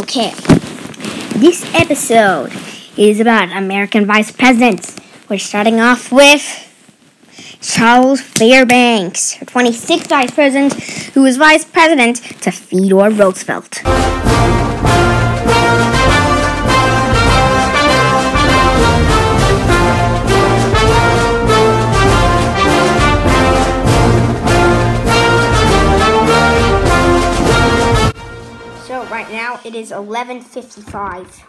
Okay, this episode is about American vice presidents. We're starting off with Charles Fairbanks, 26th vice president, who was vice president to Theodore Roosevelt. It is 11:55.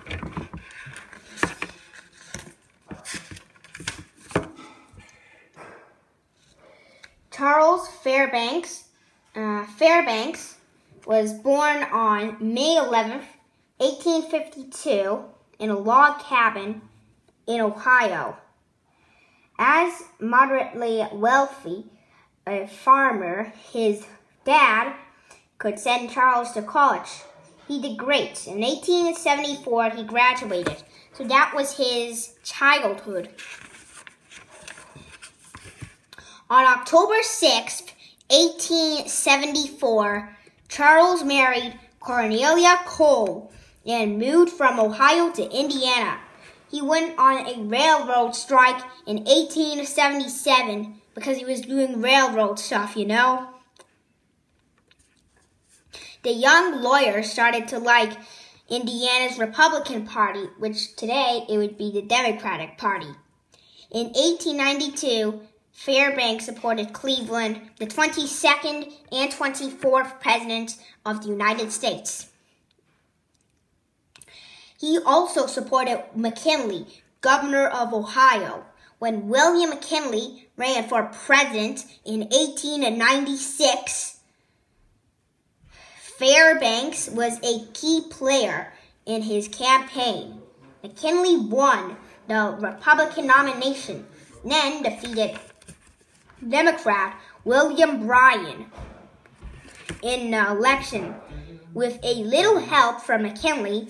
Charles Fairbanks uh, Fairbanks was born on May 11th, 1852, in a log cabin in Ohio. As moderately wealthy a farmer, his dad could send Charles to college. He did great. In 1874, he graduated. So that was his childhood. On October 6th, 1874, Charles married Cornelia Cole and moved from Ohio to Indiana. He went on a railroad strike in 1877 because he was doing railroad stuff, you know? The young lawyer started to like Indiana's Republican Party, which today it would be the Democratic Party. In 1892, Fairbanks supported Cleveland, the 22nd and 24th President of the United States. He also supported McKinley, governor of Ohio, when William McKinley ran for president in 1896. Fairbanks was a key player in his campaign. McKinley won the Republican nomination, then defeated Democrat William Bryan in the election. With a little help from McKinley,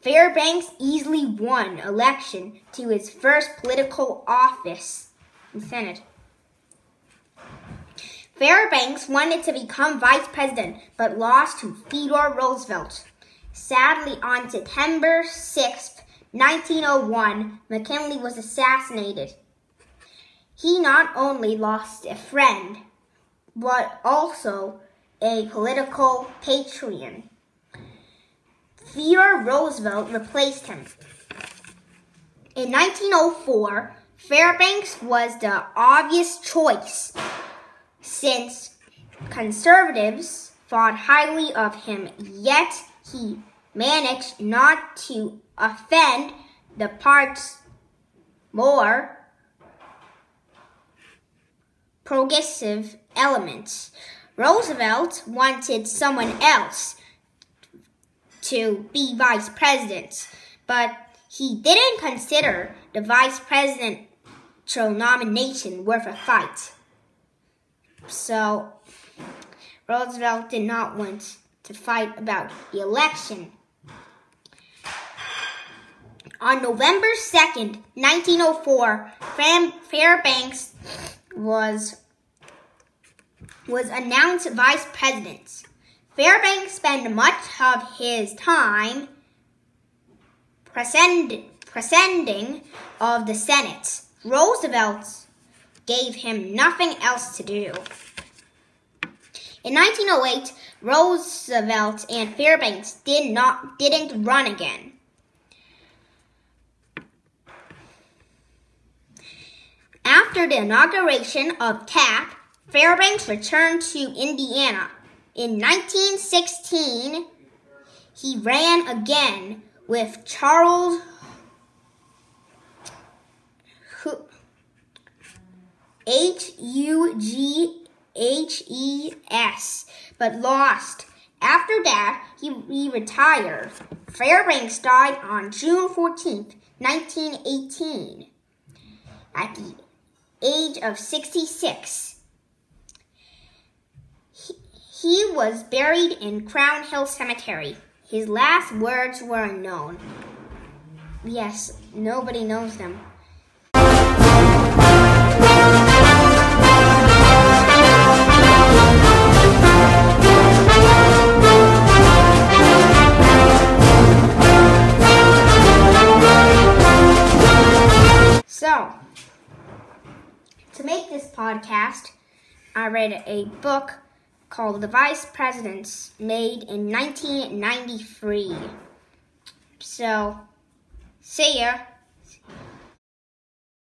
Fairbanks easily won election to his first political office in Senate. Fairbanks wanted to become vice president but lost to Theodore Roosevelt. Sadly, on September 6, 1901, McKinley was assassinated. He not only lost a friend, but also a political patron. Theodore Roosevelt replaced him. In 1904, Fairbanks was the obvious choice since conservatives thought highly of him, yet he managed not to offend the parts more progressive elements. Roosevelt wanted someone else to be vice president, but he didn't consider the vice presidential nomination worth a fight. So, Roosevelt did not want to fight about the election. On November 2nd, 1904, Fairbanks was was announced vice president. Fairbanks spent much of his time presiding of the Senate. Roosevelt gave him nothing else to do. In 1908, Roosevelt and Fairbanks did not didn't run again. After the inauguration of Taft, Fairbanks returned to Indiana. In 1916, he ran again with Charles H U G H E S, but lost. After that, he, he retired. Fairbanks died on June 14th, 1918, at the age of 66. He, he was buried in Crown Hill Cemetery. His last words were unknown. Yes, nobody knows them. So, to make this podcast, I read a book called The Vice Presidents, made in 1993. So, see ya.